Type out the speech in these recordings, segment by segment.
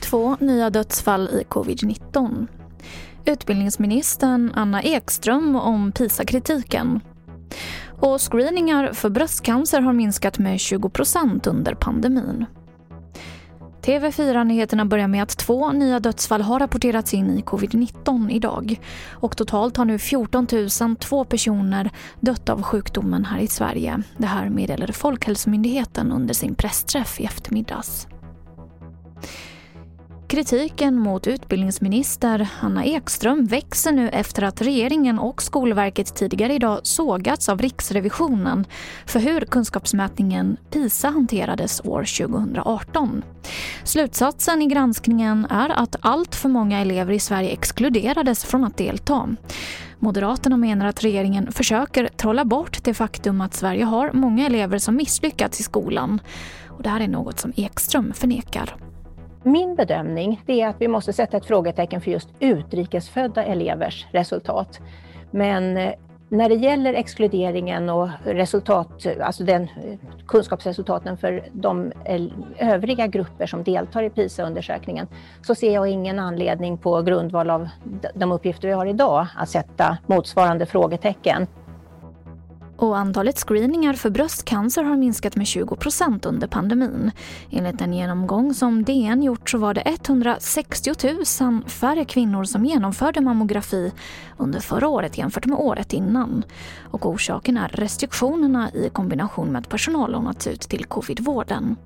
Två nya dödsfall i covid-19. Utbildningsministern Anna Ekström om PISA-kritiken. Och screeningar för bröstcancer har minskat med 20% under pandemin. TV4-nyheterna börjar med att två nya dödsfall har rapporterats in i covid-19 idag. Och totalt har nu 14 002 personer dött av sjukdomen här i Sverige. Det här meddelade Folkhälsomyndigheten under sin pressträff i eftermiddags. Kritiken mot utbildningsminister Hanna Ekström växer nu efter att regeringen och Skolverket tidigare idag sågats av Riksrevisionen för hur kunskapsmätningen PISA hanterades år 2018. Slutsatsen i granskningen är att allt för många elever i Sverige exkluderades från att delta. Moderaterna menar att regeringen försöker trolla bort det faktum att Sverige har många elever som misslyckats i skolan. Och det här är något som Ekström förnekar. Min bedömning är att vi måste sätta ett frågetecken för just utrikesfödda elevers resultat. Men eh, när det gäller exkluderingen och resultat, alltså den kunskapsresultaten för de övriga grupper som deltar i PISA-undersökningen så ser jag ingen anledning på grundval av de uppgifter vi har idag att sätta motsvarande frågetecken. Och antalet screeningar för bröstcancer har minskat med 20% under pandemin. Enligt en genomgång som DN gjort så var det 160 000 färre kvinnor som genomförde mammografi under förra året jämfört med året innan. Och orsaken är restriktionerna i kombination med att personal lånats ut till covidvården.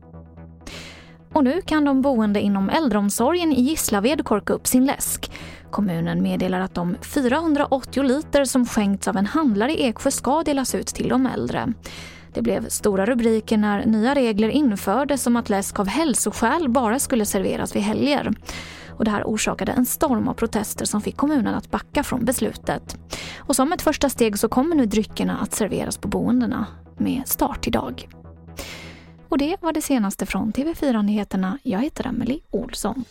Och nu kan de boende inom äldreomsorgen i Gislaved korka upp sin läsk. Kommunen meddelar att de 480 liter som skänkts av en handlare i Eksjö ska delas ut till de äldre. Det blev stora rubriker när nya regler infördes om att läsk av hälsoskäl bara skulle serveras vid helger. Och det här orsakade en storm av protester som fick kommunen att backa från beslutet. Och som ett första steg så kommer nu dryckerna att serveras på boendena med start idag. Och det var det senaste från TV4 Nyheterna. Jag heter Emily Olsson.